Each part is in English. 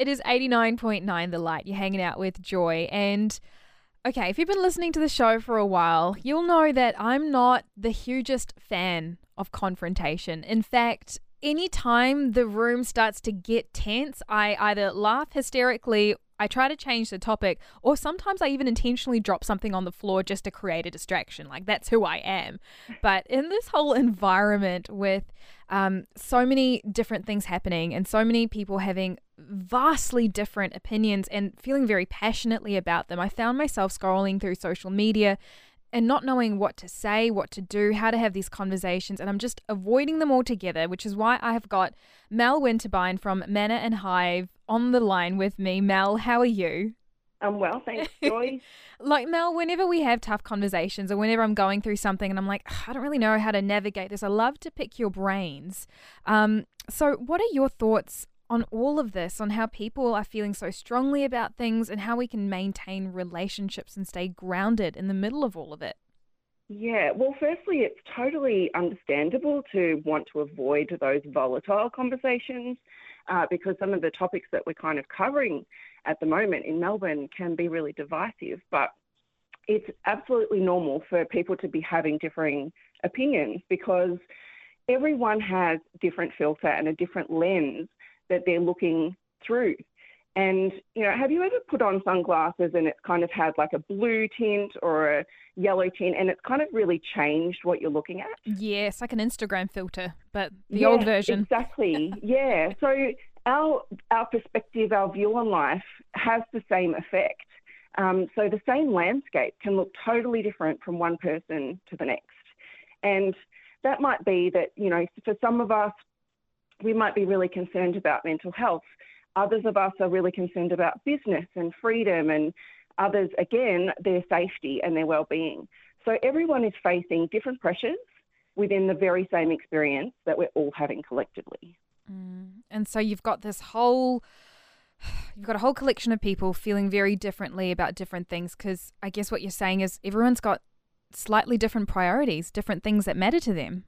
It is 89.9 The Light. You're hanging out with Joy. And okay, if you've been listening to the show for a while, you'll know that I'm not the hugest fan of confrontation. In fact, anytime the room starts to get tense, I either laugh hysterically I try to change the topic, or sometimes I even intentionally drop something on the floor just to create a distraction. Like that's who I am. But in this whole environment with um, so many different things happening and so many people having vastly different opinions and feeling very passionately about them, I found myself scrolling through social media and not knowing what to say, what to do, how to have these conversations, and I'm just avoiding them altogether, which is why I have got Mel Winterbine from Manna and Hive on the line with me. Mel, how are you? I'm well, thanks, Joy. like Mel, whenever we have tough conversations or whenever I'm going through something and I'm like, I don't really know how to navigate this, I love to pick your brains. Um, so, what are your thoughts on all of this, on how people are feeling so strongly about things and how we can maintain relationships and stay grounded in the middle of all of it. Yeah, well, firstly, it's totally understandable to want to avoid those volatile conversations uh, because some of the topics that we're kind of covering at the moment in Melbourne can be really divisive. But it's absolutely normal for people to be having differing opinions because everyone has different filter and a different lens that they're looking through. And, you know, have you ever put on sunglasses and it's kind of had like a blue tint or a yellow tint and it's kind of really changed what you're looking at? Yes, like an Instagram filter, but the old version. Exactly. yeah. So our our perspective, our view on life has the same effect. Um, so the same landscape can look totally different from one person to the next. And that might be that, you know, for some of us, we might be really concerned about mental health. Others of us are really concerned about business and freedom, and others, again, their safety and their well-being. So everyone is facing different pressures within the very same experience that we're all having collectively. Mm. And so you've got this whole you've got a whole collection of people feeling very differently about different things because I guess what you're saying is everyone's got slightly different priorities, different things that matter to them.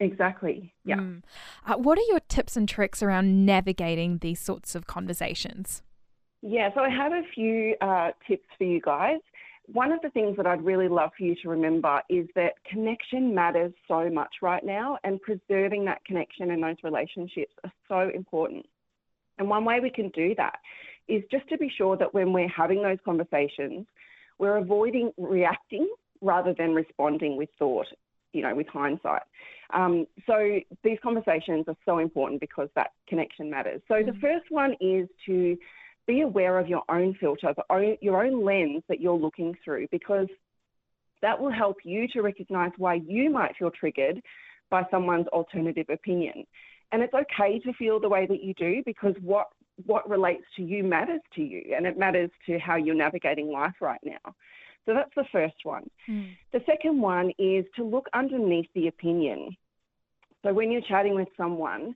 Exactly. Yeah. Mm. Uh, what are your tips and tricks around navigating these sorts of conversations? Yeah, so I have a few uh, tips for you guys. One of the things that I'd really love for you to remember is that connection matters so much right now, and preserving that connection and those relationships are so important. And one way we can do that is just to be sure that when we're having those conversations, we're avoiding reacting rather than responding with thought you know, with hindsight. Um, so these conversations are so important because that connection matters. So mm. the first one is to be aware of your own filter, own, your own lens that you're looking through, because that will help you to recognize why you might feel triggered by someone's alternative opinion. And it's okay to feel the way that you do because what what relates to you matters to you and it matters to how you're navigating life right now. So that's the first one. Mm. The second one is to look underneath the opinion. So when you're chatting with someone,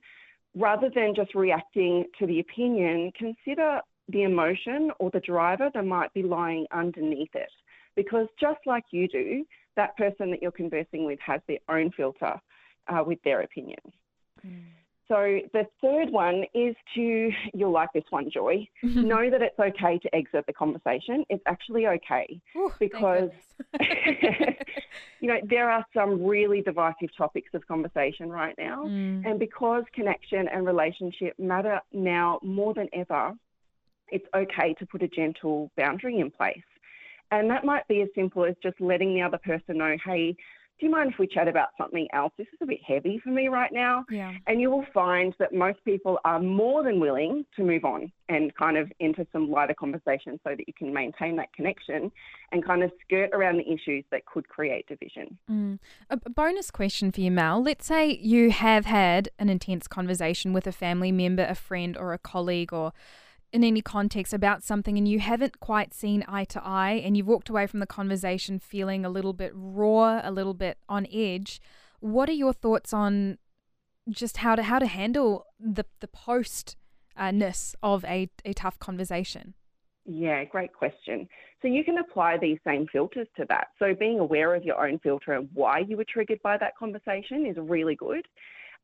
rather than just reacting to the opinion, consider the emotion or the driver that might be lying underneath it. Because just like you do, that person that you're conversing with has their own filter uh, with their opinion. Mm. So the third one is to, you'll like this one, Joy, know that it's okay to exit the conversation. It's actually okay Ooh, because, you know, there are some really divisive topics of conversation right now. Mm. And because connection and relationship matter now more than ever, it's okay to put a gentle boundary in place. And that might be as simple as just letting the other person know, hey, do you mind if we chat about something else? This is a bit heavy for me right now. Yeah. And you will find that most people are more than willing to move on and kind of enter some lighter conversation so that you can maintain that connection and kind of skirt around the issues that could create division. Mm. A bonus question for you, Mel. Let's say you have had an intense conversation with a family member, a friend, or a colleague, or in any context about something and you haven't quite seen eye to eye and you've walked away from the conversation feeling a little bit raw, a little bit on edge, what are your thoughts on just how to how to handle the the post uh, ness of a, a tough conversation? Yeah, great question. So you can apply these same filters to that. So being aware of your own filter and why you were triggered by that conversation is really good.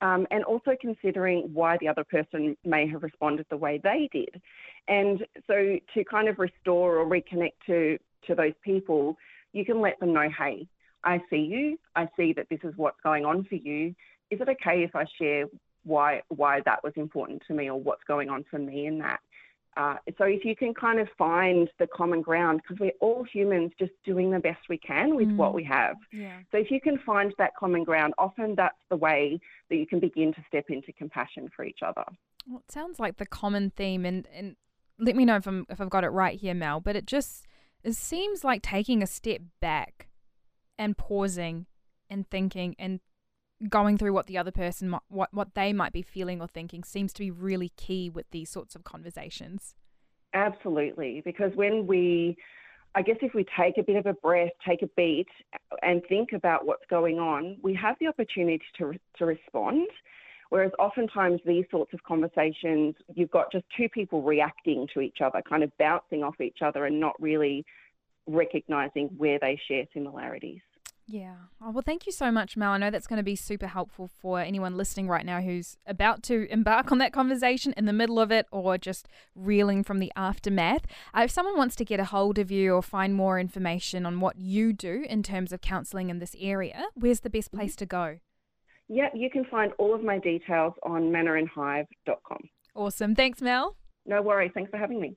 Um, and also considering why the other person may have responded the way they did. And so to kind of restore or reconnect to, to those people, you can let them know, hey, I see you. I see that this is what's going on for you. Is it okay if I share why why that was important to me or what's going on for me in that? Uh, so if you can kind of find the common ground, because we're all humans just doing the best we can with mm. what we have. Yeah. So if you can find that common ground, often that's the way that you can begin to step into compassion for each other. Well, it sounds like the common theme, and, and let me know if I'm if I've got it right here, Mel. But it just it seems like taking a step back and pausing and thinking and going through what the other person might, what what they might be feeling or thinking seems to be really key with these sorts of conversations. Absolutely, because when we I guess if we take a bit of a breath, take a beat and think about what's going on, we have the opportunity to to respond. Whereas oftentimes these sorts of conversations, you've got just two people reacting to each other, kind of bouncing off each other and not really recognizing where they share similarities. Yeah. Oh, well, thank you so much, Mel. I know that's going to be super helpful for anyone listening right now who's about to embark on that conversation in the middle of it or just reeling from the aftermath. Uh, if someone wants to get a hold of you or find more information on what you do in terms of counselling in this area, where's the best place to go? Yeah, you can find all of my details on mannaandhive.com. Awesome. Thanks, Mel. No worries. Thanks for having me.